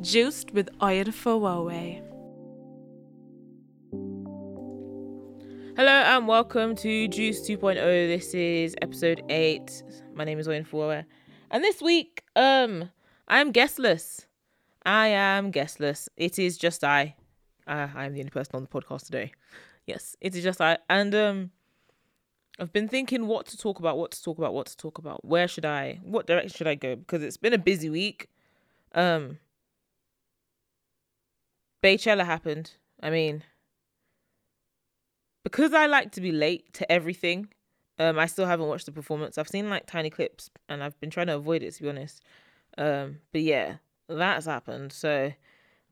Juiced with Oyin Fowowe. Hello and welcome to Juice 2.0. This is episode 8. My name is Fowowe. And this week, um, I am guestless. I am guestless. It is just I. Uh, I am the only person on the podcast today. Yes, it is just I. And um I've been thinking what to talk about, what to talk about, what to talk about. Where should I what direction should I go? Because it's been a busy week. Um Beychella happened. I mean because I like to be late to everything, um, I still haven't watched the performance. I've seen like tiny clips and I've been trying to avoid it to be honest. Um, but yeah, that's happened. So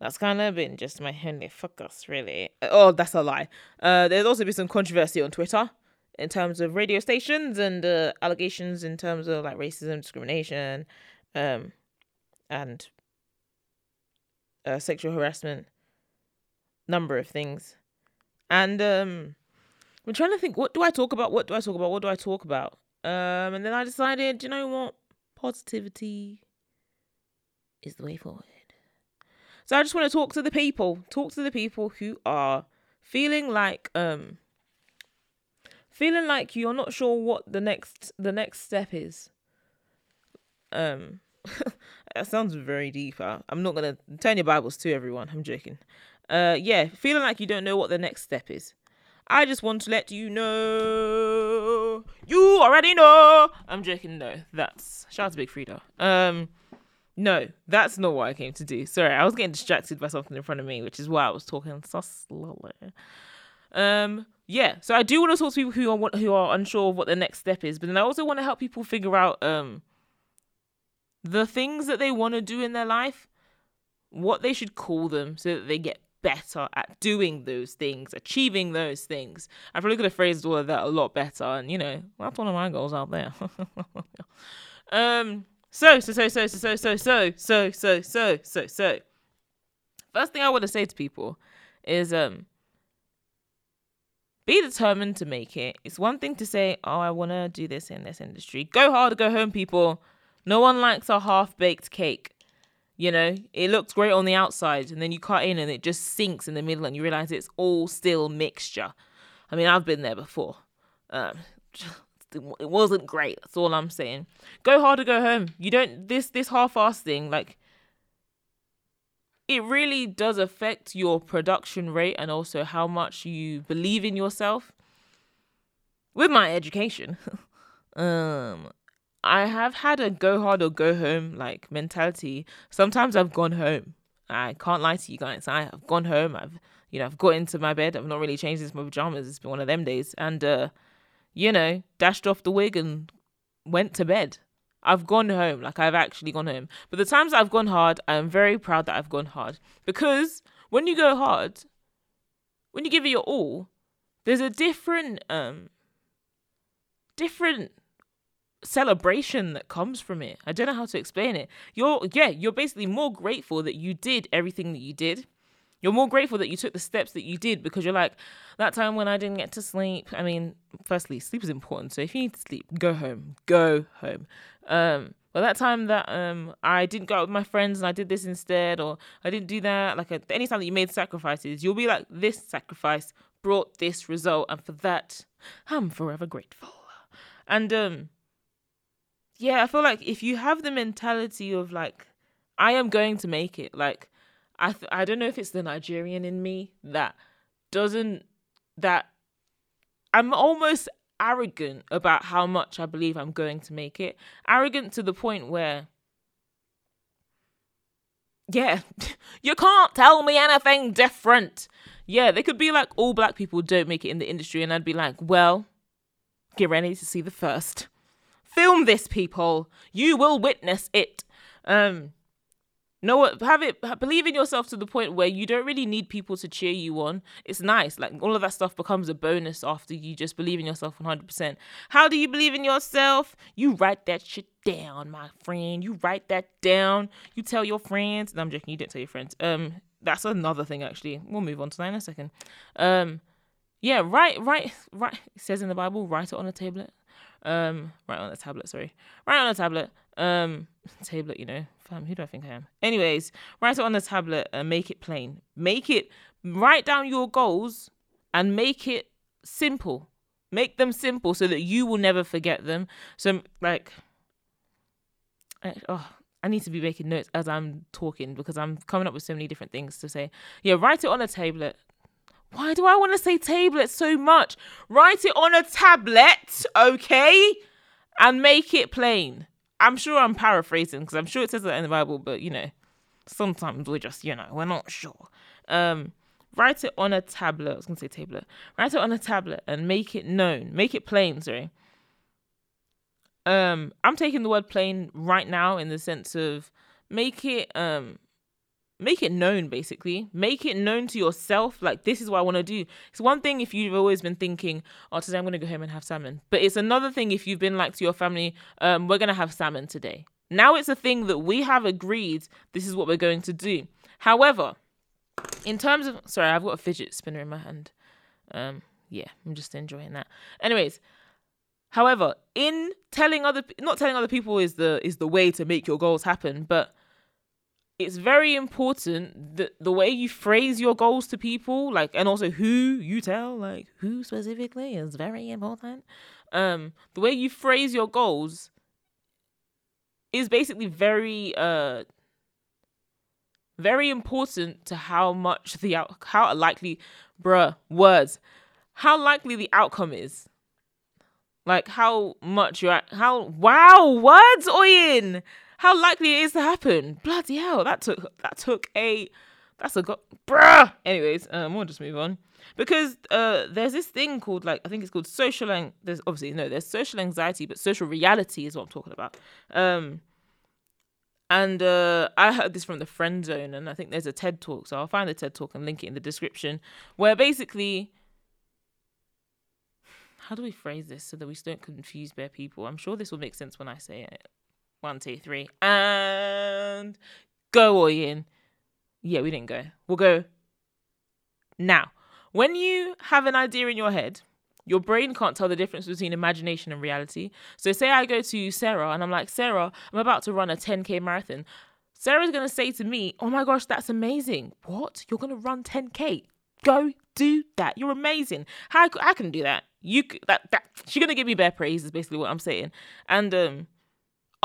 that's kind of been just my only focus, really. Oh, that's a lie. Uh, there's also been some controversy on Twitter in terms of radio stations and uh, allegations in terms of like racism, discrimination, um, and uh, sexual harassment, number of things, and um, I'm trying to think. What do I talk about? What do I talk about? What do I talk about? Um, and then I decided, you know what, positivity is the way forward. So I just want to talk to the people, talk to the people who are feeling like um feeling like you're not sure what the next the next step is. Um that sounds very deep. I'm not to turn your Bibles to everyone. I'm joking. Uh yeah, feeling like you don't know what the next step is. I just want to let you know. You already know. I'm joking. No, that's shout out to Big Freedia. Um no, that's not what I came to do. Sorry, I was getting distracted by something in front of me, which is why I was talking so slowly. Um, yeah, so I do want to talk to people who are who are unsure of what the next step is, but then I also want to help people figure out um the things that they want to do in their life, what they should call them, so that they get better at doing those things, achieving those things. I probably could have phrased all of that a lot better, and you know, that's one of my goals out there. um so, so, so, so, so, so, so, so, so, so, so, so. First thing I want to say to people is um be determined to make it. It's one thing to say, oh, I want to do this in this industry. Go hard or go home, people. No one likes a half baked cake. You know, it looks great on the outside, and then you cut in and it just sinks in the middle, and you realize it's all still mixture. I mean, I've been there before. Um, it wasn't great. That's all I'm saying. Go hard or go home. You don't this this half-ass thing like it really does affect your production rate and also how much you believe in yourself. With my education, um I have had a go hard or go home like mentality. Sometimes I've gone home. I can't lie to you guys. I have gone home. I've you know, I've got into my bed. I've not really changed into my pajamas. It's been one of them days. And uh you know, dashed off the wig and went to bed. I've gone home, like I've actually gone home. But the times I've gone hard, I am very proud that I've gone hard. Because when you go hard, when you give it your all, there's a different um different celebration that comes from it. I don't know how to explain it. You're yeah, you're basically more grateful that you did everything that you did you're more grateful that you took the steps that you did because you're like, that time when I didn't get to sleep. I mean, firstly, sleep is important. So if you need to sleep, go home. Go home. Um, but that time that um I didn't go out with my friends and I did this instead, or I didn't do that, like any time that you made sacrifices, you'll be like, this sacrifice brought this result, and for that, I'm forever grateful. And um, yeah, I feel like if you have the mentality of like, I am going to make it, like I th- I don't know if it's the Nigerian in me that doesn't that I'm almost arrogant about how much I believe I'm going to make it. Arrogant to the point where yeah, you can't tell me anything different. Yeah, they could be like all black people don't make it in the industry and I'd be like, "Well, get ready to see the first. Film this people. You will witness it." Um what have it believe in yourself to the point where you don't really need people to cheer you on. It's nice like all of that stuff becomes a bonus after you just believe in yourself 100% how do you believe in yourself? You write that shit down my friend. You write that down. You tell your friends. No, i'm joking you didn't tell your friends. Um that's another thing actually. We'll move on to that in a second. Um yeah write write write it says in the bible write it on a tablet um write on a tablet sorry write on a tablet um tablet you know Fam, who do I think I am? Anyways, write it on the tablet and make it plain. Make it write down your goals and make it simple. Make them simple so that you will never forget them. So like oh, I need to be making notes as I'm talking because I'm coming up with so many different things to say. Yeah, write it on a tablet. Why do I want to say tablet so much? Write it on a tablet, okay? And make it plain. I'm sure I'm paraphrasing because I'm sure it says that in the Bible, but you know, sometimes we're just, you know, we're not sure. Um, write it on a tablet. I was gonna say tablet. Write it on a tablet and make it known. Make it plain, sorry. Um, I'm taking the word plain right now in the sense of make it um make it known basically. Make it known to yourself like this is what i want to do. It's one thing if you've always been thinking oh today i'm going to go home and have salmon. But it's another thing if you've been like to your family um we're going to have salmon today. Now it's a thing that we have agreed this is what we're going to do. However in terms of sorry i've got a fidget spinner in my hand. Um yeah i'm just enjoying that. Anyways however in telling other not telling other people is the is the way to make your goals happen but it's very important that the way you phrase your goals to people, like, and also who you tell, like, who specifically is very important. Um, the way you phrase your goals is basically very, uh, very important to how much the out, how likely, bruh, words, how likely the outcome is. Like how much you're, at, how wow, words, Oyin how likely it is to happen. Bloody hell, that took that took a that's a go- bruh. Anyways, um, we'll just move on because uh, there's this thing called like I think it's called social. Ang- there's obviously no, there's social anxiety, but social reality is what I'm talking about. Um, and uh, I heard this from the friend zone, and I think there's a TED talk, so I'll find the TED talk and link it in the description, where basically. How do we phrase this so that we don't confuse bare people? I'm sure this will make sense when I say it. One, two, three. And go, Oyin. Yeah, we didn't go. We'll go now. When you have an idea in your head, your brain can't tell the difference between imagination and reality. So, say I go to Sarah and I'm like, Sarah, I'm about to run a 10K marathon. Sarah's going to say to me, Oh my gosh, that's amazing. What? You're going to run 10K? Go do that. You're amazing. How I can do that? You that that she's gonna give me bare praise is basically what I'm saying. And um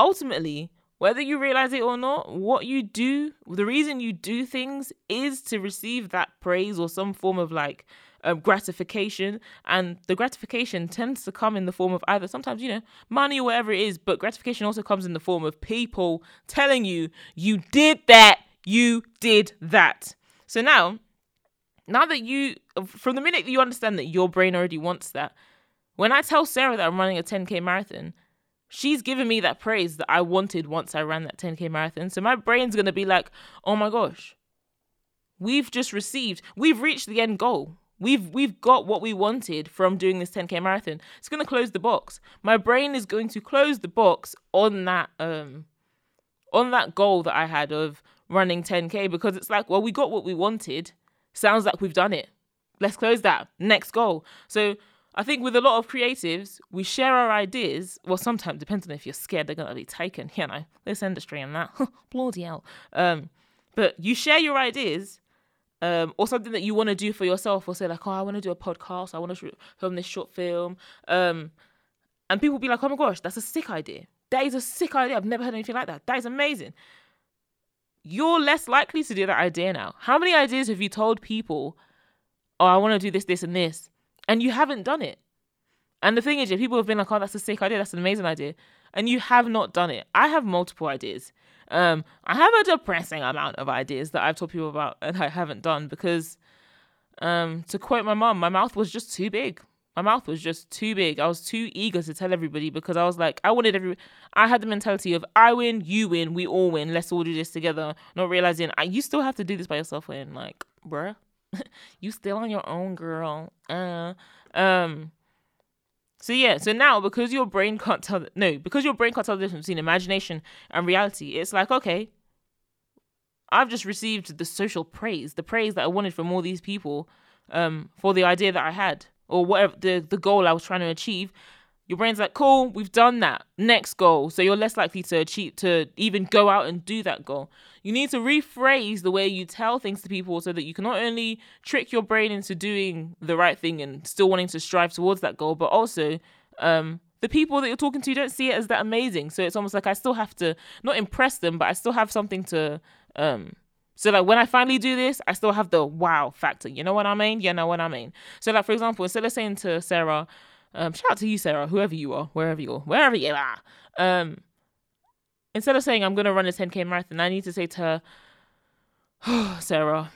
ultimately, whether you realize it or not, what you do, the reason you do things is to receive that praise or some form of like um, gratification. And the gratification tends to come in the form of either sometimes, you know, money or whatever it is, but gratification also comes in the form of people telling you, you did that, you did that. So now, now that you, from the minute you understand that your brain already wants that, when I tell Sarah that I'm running a 10K marathon, she's given me that praise that I wanted once I ran that 10k marathon. So my brain's going to be like, "Oh my gosh. We've just received, we've reached the end goal. We've we've got what we wanted from doing this 10k marathon. It's going to close the box. My brain is going to close the box on that um on that goal that I had of running 10k because it's like, well, we got what we wanted. Sounds like we've done it. Let's close that. Next goal. So I think with a lot of creatives, we share our ideas. Well, sometimes depends on if you're scared they're gonna be taken. You know, this industry and that. Bloody hell. Um, but you share your ideas, um, or something that you want to do for yourself, or say like, oh, I want to do a podcast. I want to film this short film. Um, and people be like, oh my gosh, that's a sick idea. That is a sick idea. I've never heard anything like that. That is amazing. You're less likely to do that idea now. How many ideas have you told people? Oh, I want to do this, this, and this and you haven't done it. And the thing is, people have been like, "Oh, that's a sick idea. That's an amazing idea," and you have not done it. I have multiple ideas. Um, I have a depressing amount of ideas that I've told people about and I haven't done because, um, to quote my mom, my mouth was just too big. My mouth was just too big. I was too eager to tell everybody because I was like, I wanted every. I had the mentality of I win, you win, we all win. Let's all do this together. Not realizing I, you still have to do this by yourself. And like, bruh, you still on your own, girl. Uh, um. So yeah, so now because your brain can't tell no, because your brain can't tell the difference between imagination and reality, it's like okay, I've just received the social praise, the praise that I wanted from all these people, um, for the idea that I had or whatever the the goal I was trying to achieve. Your brain's like, cool, we've done that. Next goal. So you're less likely to achieve to even go out and do that goal. You need to rephrase the way you tell things to people so that you can not only trick your brain into doing the right thing and still wanting to strive towards that goal, but also um, the people that you're talking to don't see it as that amazing. So it's almost like I still have to not impress them, but I still have something to um so like when I finally do this, I still have the wow factor. You know what I mean? You know what I mean? So like for example, instead of saying to Sarah, um, shout out to you, Sarah, whoever you are, wherever you are, wherever you are. Um, instead of saying I'm gonna run a 10k marathon, I need to say to her, oh, Sarah,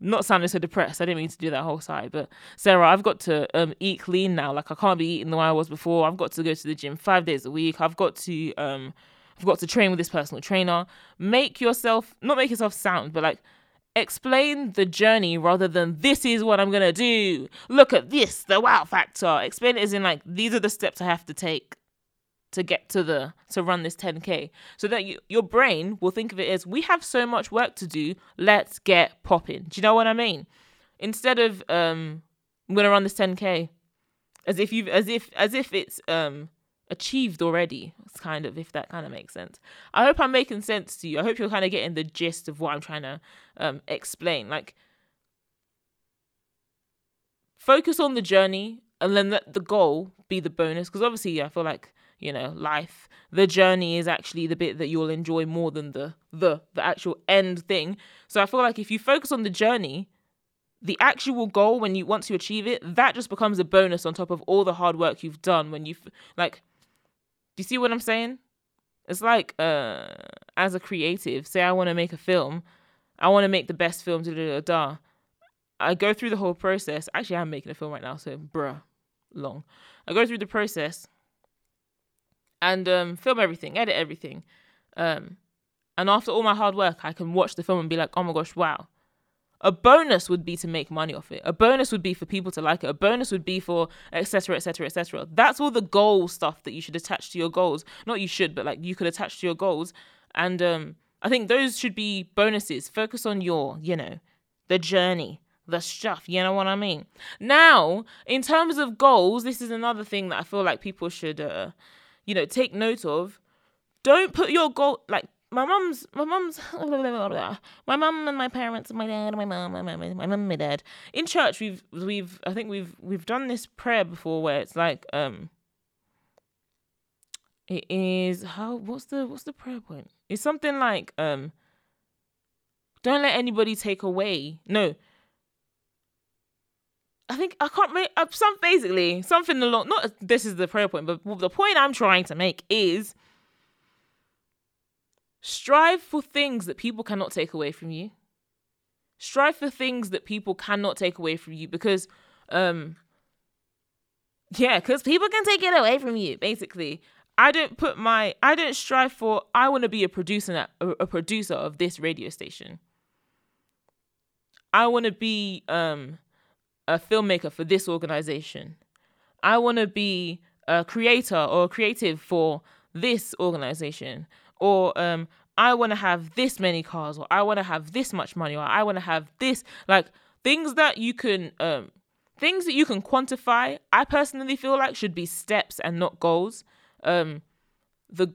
not sounding so depressed. I didn't mean to do that whole side, but Sarah, I've got to um, eat clean now. Like I can't be eating the way I was before. I've got to go to the gym five days a week. I've got to um, I've got to train with this personal trainer. Make yourself not make yourself sound, but like explain the journey rather than this is what I'm gonna do. Look at this, the wow factor. Explain it as in like these are the steps I have to take to get to the to run this 10k so that you, your brain will think of it as we have so much work to do. Let's get popping. Do you know what i mean? Instead of um i'm gonna run this 10k as if you've as if as if it's um achieved already it's kind of if that kind of makes sense. I hope i'm making sense to you. I hope you're kind of getting the gist of what i'm trying to um explain like focus on the journey and then let the goal be the bonus because obviously i feel like you know life the journey is actually the bit that you'll enjoy more than the the the actual end thing. So i feel like if you focus on the journey the actual goal when you once you achieve it that just becomes a bonus on top of all the hard work you've done when you've like you see what I'm saying? It's like uh, as a creative, say I want to make a film, I want to make the best film. Da, da, da, I go through the whole process. Actually, I'm making a film right now, so bruh, long. I go through the process and um, film everything, edit everything. Um, and after all my hard work, I can watch the film and be like, oh my gosh, wow, a bonus would be to make money off it. A bonus would be for people to like it. A bonus would be for etc. etc. etc. That's all the goal stuff that you should attach to your goals. Not you should, but like you could attach to your goals. And um, I think those should be bonuses. Focus on your, you know, the journey, the stuff. You know what I mean? Now, in terms of goals, this is another thing that I feel like people should, uh, you know, take note of. Don't put your goal like my mom's my mom's my mom and my parents and my dad and my mom my mom my and my dad. In church we've we've I think we've we've done this prayer before where it's like um it is how what's the what's the prayer point? It's something like um don't let anybody take away. No. I think I can't make uh, some basically something along not this is the prayer point but the point I'm trying to make is Strive for things that people cannot take away from you. Strive for things that people cannot take away from you because, um, yeah, because people can take it away from you, basically. I don't put my, I don't strive for, I want to be a producer, a, producer of this radio station. I want to be um, a filmmaker for this organization. I want to be a creator or a creative for this organization or um, I want to have this many cars, or I want to have this much money, or I want to have this like things that you can um, things that you can quantify. I personally feel like should be steps and not goals. Um, the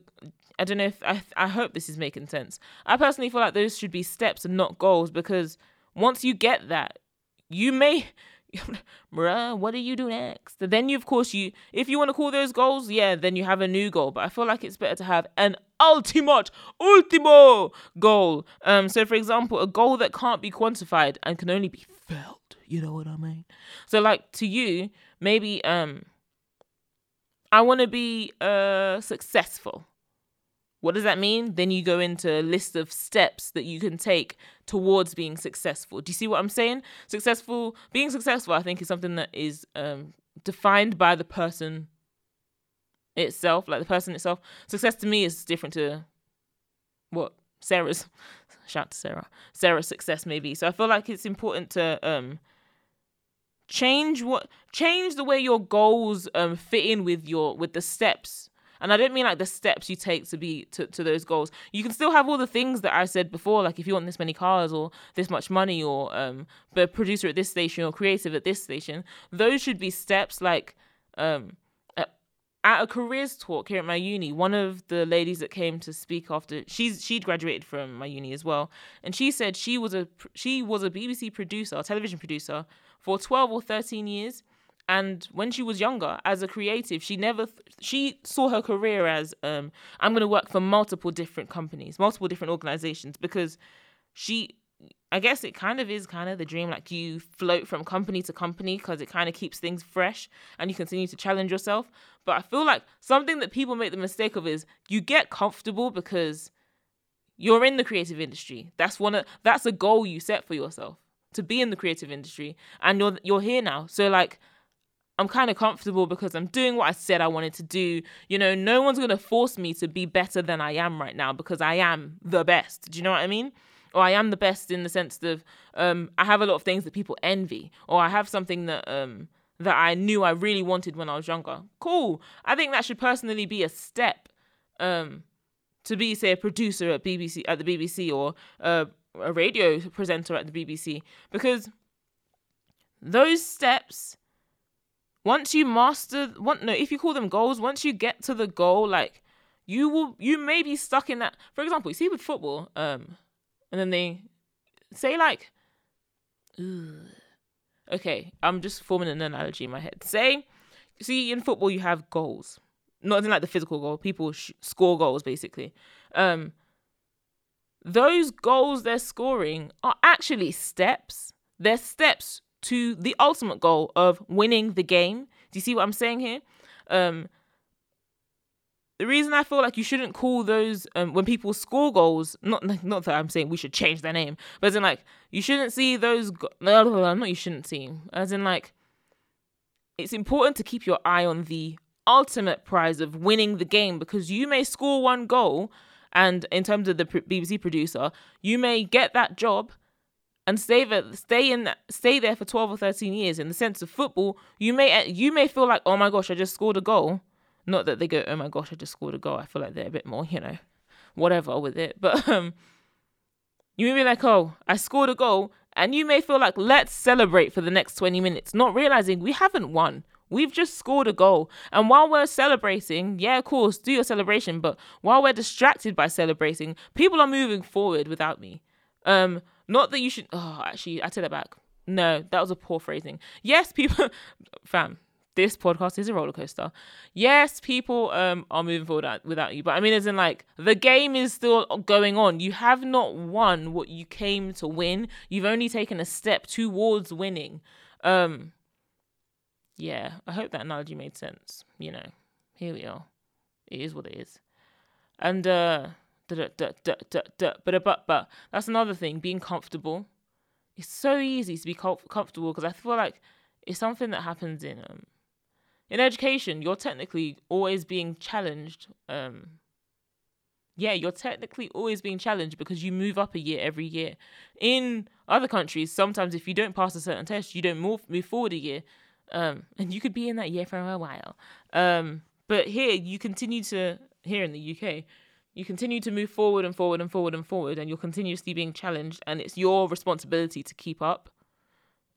I don't know if I I hope this is making sense. I personally feel like those should be steps and not goals because once you get that, you may bruh, what do you do next? Then you, of course, you if you want to call those goals, yeah, then you have a new goal. But I feel like it's better to have an ultimate, ultimo goal. Um, so for example, a goal that can't be quantified and can only be felt. You know what I mean? So like to you, maybe um, I want to be uh successful. What does that mean? Then you go into a list of steps that you can take towards being successful. Do you see what I'm saying? Successful, being successful, I think, is something that is um, defined by the person itself, like the person itself. Success to me is different to what Sarah's. Shout to Sarah. Sarah's success maybe. So I feel like it's important to um change what change the way your goals um fit in with your with the steps and I don't mean like the steps you take to be to, to those goals. You can still have all the things that I said before, like if you want this many cars or this much money or um a producer at this station or creative at this station. Those should be steps like um at a careers talk here at my uni, one of the ladies that came to speak after she's she'd graduated from my uni as well, and she said she was a she was a BBC producer, television producer for 12 or 13 years and when she was younger as a creative she never she saw her career as um i'm going to work for multiple different companies multiple different organizations because she i guess it kind of is kind of the dream like you float from company to company because it kind of keeps things fresh and you continue to challenge yourself but i feel like something that people make the mistake of is you get comfortable because you're in the creative industry that's one of that's a goal you set for yourself to be in the creative industry and you're you're here now so like I'm kind of comfortable because I'm doing what I said I wanted to do. You know, no one's going to force me to be better than I am right now because I am the best. Do you know what I mean? Or I am the best in the sense of um, I have a lot of things that people envy, or I have something that um, that I knew I really wanted when I was younger. Cool. I think that should personally be a step um, to be, say, a producer at BBC at the BBC or uh, a radio presenter at the BBC because those steps once you master one no if you call them goals once you get to the goal like you will you may be stuck in that for example you see with football um and then they say like okay i'm just forming an analogy in my head. Say see in football you have goals. Not in like the physical goal. People sh- score goals basically. Um those goals they're scoring are actually steps. They're steps to the ultimate goal of winning the game. Do you see what I'm saying here? Um, the reason I feel like you shouldn't call those um, when people score goals, not not that I'm saying we should change their name, but as in like you shouldn't see those. Go- not you shouldn't see, as in like it's important to keep your eye on the ultimate prize of winning the game because you may score one goal, and in terms of the BBC producer, you may get that job and stay there, stay in stay there for 12 or 13 years in the sense of football you may you may feel like oh my gosh i just scored a goal not that they go oh my gosh i just scored a goal i feel like they're a bit more you know whatever with it but um you may be like oh i scored a goal and you may feel like let's celebrate for the next 20 minutes not realizing we haven't won We've just scored a goal. And while we're celebrating, yeah, of course, do your celebration. But while we're distracted by celebrating, people are moving forward without me. Um, not that you should. Oh, actually, I take that back. No, that was a poor phrasing. Yes, people, fam, this podcast is a roller coaster. Yes, people um are moving forward without you, but I mean, as in like the game is still going on. You have not won what you came to win. You've only taken a step towards winning. Um, yeah, I hope that analogy made sense. You know, here we are. It is what it is, and uh but but but that's another thing. Being comfortable. It's so easy to be comfortable because I feel like it's something that happens in um in education. You're technically always being challenged. Um, yeah, you're technically always being challenged because you move up a year every year. In other countries, sometimes if you don't pass a certain test, you don't move move forward a year, um, and you could be in that year for a while. Um, but here, you continue to here in the UK, you continue to move forward and forward and forward and forward, and you're continuously being challenged, and it's your responsibility to keep up.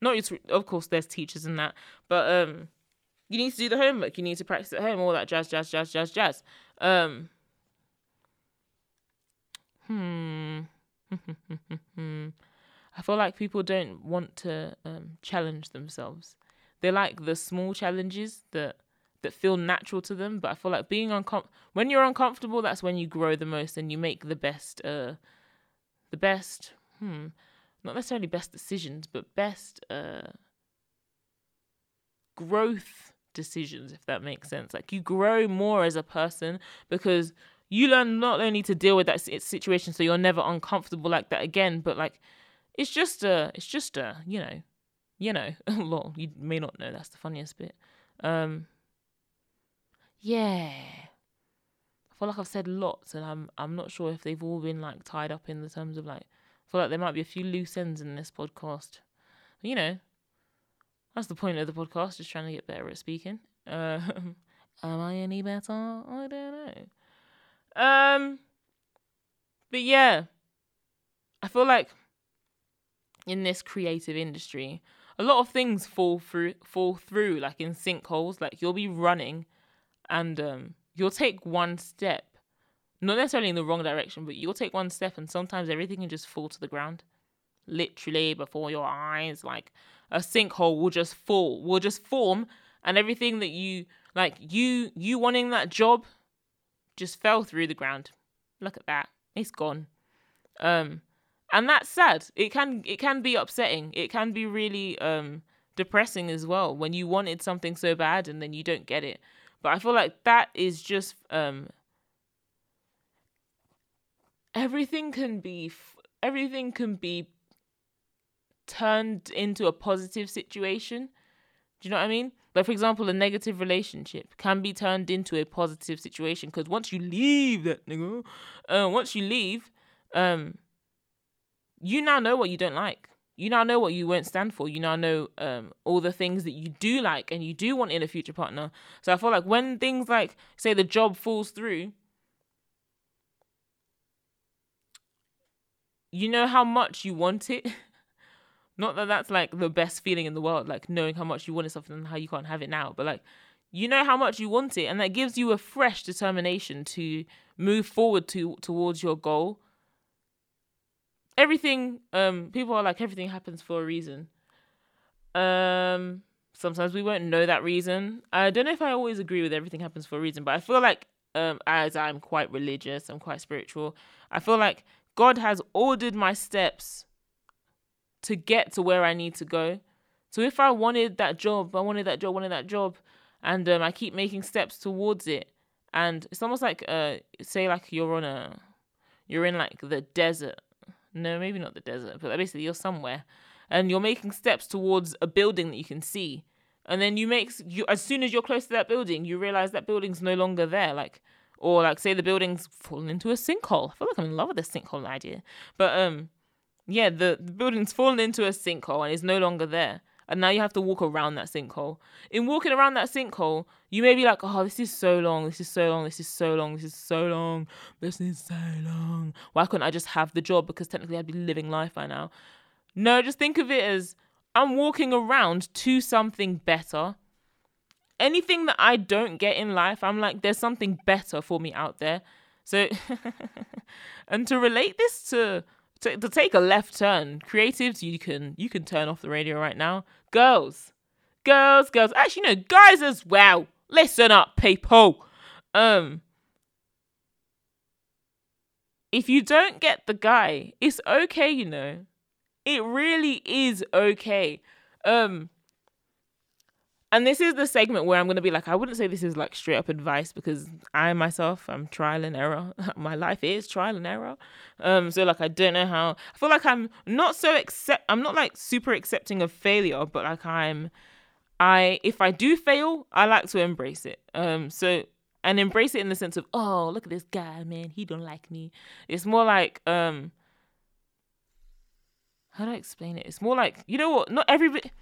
Not just, of course, there's teachers and that, but um, you need to do the homework, you need to practice at home, all that jazz, jazz, jazz, jazz, jazz. Um, hmm. I feel like people don't want to um, challenge themselves. They like the small challenges that that feel natural to them. But I feel like being uncom when you're uncomfortable, that's when you grow the most and you make the best, uh, the best, hmm, not necessarily best decisions, but best, uh, growth decisions, if that makes sense. Like you grow more as a person because you learn not only to deal with that situation, so you're never uncomfortable like that again, but like it's just a, it's just a, you know, you know, well, you may not know that's the funniest bit. Um, yeah. I feel like I've said lots and I'm I'm not sure if they've all been like tied up in the terms of like I feel like there might be a few loose ends in this podcast. You know, that's the point of the podcast, just trying to get better at speaking. Uh, am I any better? I don't know. Um but yeah. I feel like in this creative industry, a lot of things fall through fall through like in sinkholes. Like you'll be running and um, you'll take one step, not necessarily in the wrong direction, but you'll take one step, and sometimes everything can just fall to the ground, literally before your eyes. Like a sinkhole will just fall, will just form, and everything that you like, you you wanting that job, just fell through the ground. Look at that, it's gone. Um, and that's sad. It can it can be upsetting. It can be really um depressing as well when you wanted something so bad and then you don't get it. But I feel like that is just um everything can be everything can be turned into a positive situation. Do you know what I mean? Like for example, a negative relationship can be turned into a positive situation because once you leave that nigga, uh, once you leave, um, you now know what you don't like. You now know what you won't stand for. You now know um, all the things that you do like and you do want in a future partner. So I feel like when things like, say, the job falls through, you know how much you want it. Not that that's like the best feeling in the world, like knowing how much you wanted something and how you can't have it now, but like you know how much you want it, and that gives you a fresh determination to move forward to towards your goal. Everything um people are like everything happens for a reason. Um sometimes we won't know that reason. I don't know if i always agree with everything happens for a reason but i feel like um as i'm quite religious i'm quite spiritual i feel like god has ordered my steps to get to where i need to go so if i wanted that job i wanted that job wanted that job and um, i keep making steps towards it and it's almost like uh say like you're on a you're in like the desert no, maybe not the desert, but basically you're somewhere and you're making steps towards a building that you can see. And then you make you as soon as you're close to that building, you realize that building's no longer there. Like or like say the building's fallen into a sinkhole. I feel like I'm in love with this sinkhole idea. But um yeah, the, the building's fallen into a sinkhole and is no longer there and now you have to walk around that sinkhole. In walking around that sinkhole, you may be like, oh, this is so long, this is so long, this is so long, this is so long, this is so long. Why couldn't I just have the job? Because technically I'd be living life by now. No, just think of it as I'm walking around to something better. Anything that I don't get in life, I'm like, there's something better for me out there. So, and to relate this to to, to take a left turn, creatives, you can you can turn off the radio right now. Girls, girls, girls. Actually, no, guys as well. Listen up, people. Um, if you don't get the guy, it's okay, you know. It really is okay. Um, and this is the segment where I'm going to be like, I wouldn't say this is like straight up advice because I myself, I'm trial and error. My life is trial and error. Um, so like, I don't know how. I feel like I'm not so accept. I'm not like super accepting of failure, but like I'm, I if I do fail, I like to embrace it. Um, so and embrace it in the sense of, oh, look at this guy, man, he don't like me. It's more like, um, how do I explain it? It's more like, you know what? Not everybody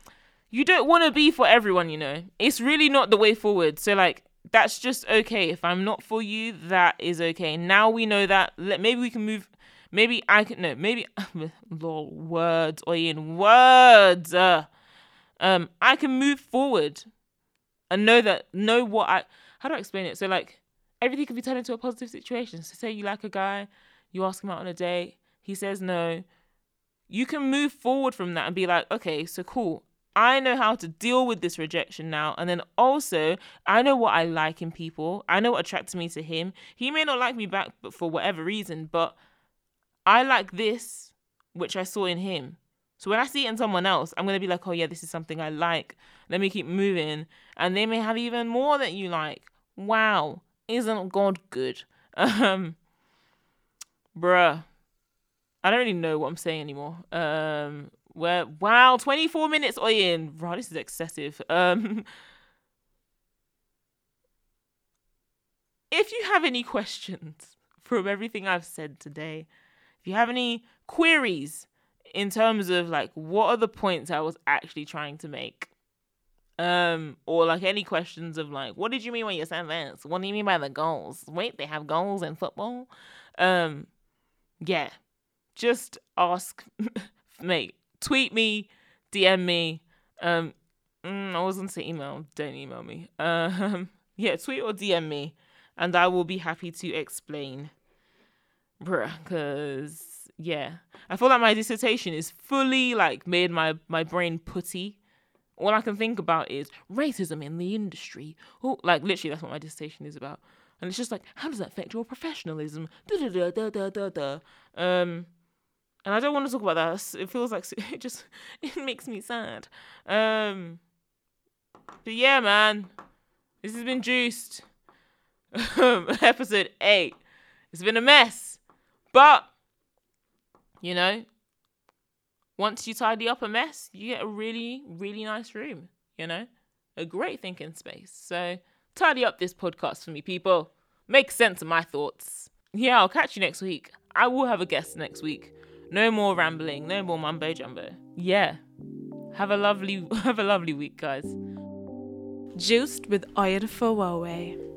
you don't want to be for everyone, you know. It's really not the way forward. So like that's just okay. If I'm not for you, that is okay. Now we know that. Let maybe we can move. Maybe I can no. Maybe lol words or in words. Uh, um, I can move forward and know that know what I. How do I explain it? So like everything can be turned into a positive situation. So say you like a guy, you ask him out on a date, he says no. You can move forward from that and be like, okay, so cool. I know how to deal with this rejection now. And then also, I know what I like in people. I know what attracts me to him. He may not like me back but for whatever reason, but I like this, which I saw in him. So when I see it in someone else, I'm going to be like, oh, yeah, this is something I like. Let me keep moving. And they may have even more that you like. Wow. Isn't God good? Um, bruh. I don't really know what I'm saying anymore. Um, we're wow, 24 minutes in. Right, this is excessive. Um If you have any questions from everything I've said today, if you have any queries in terms of like what are the points I was actually trying to make, um, or like any questions of like what did you mean when you said this? What do you mean by the goals? Wait, they have goals in football. Um, yeah, just ask, mate tweet me, DM me. Um, mm, I was gonna say email. Don't email me. Um, Yeah, tweet or DM me, and I will be happy to explain. Bruh, because yeah, I feel like my dissertation is fully like made my my brain putty. All I can think about is racism in the industry. Oh, like literally, that's what my dissertation is about. And it's just like, how does that affect your professionalism? Da da da da da da. Um, and I don't want to talk about that. It feels like it just it makes me sad. Um, but yeah, man, this has been juiced. Episode eight. It's been a mess, but you know, once you tidy up a mess, you get a really, really nice room, you know, a great thinking space. So tidy up this podcast for me, people. Make sense of my thoughts. Yeah, I'll catch you next week. I will have a guest next week. No more rambling, no more mumbo jumbo. Yeah. Have a lovely have a lovely week, guys. Juiced with Oyin Fowowe.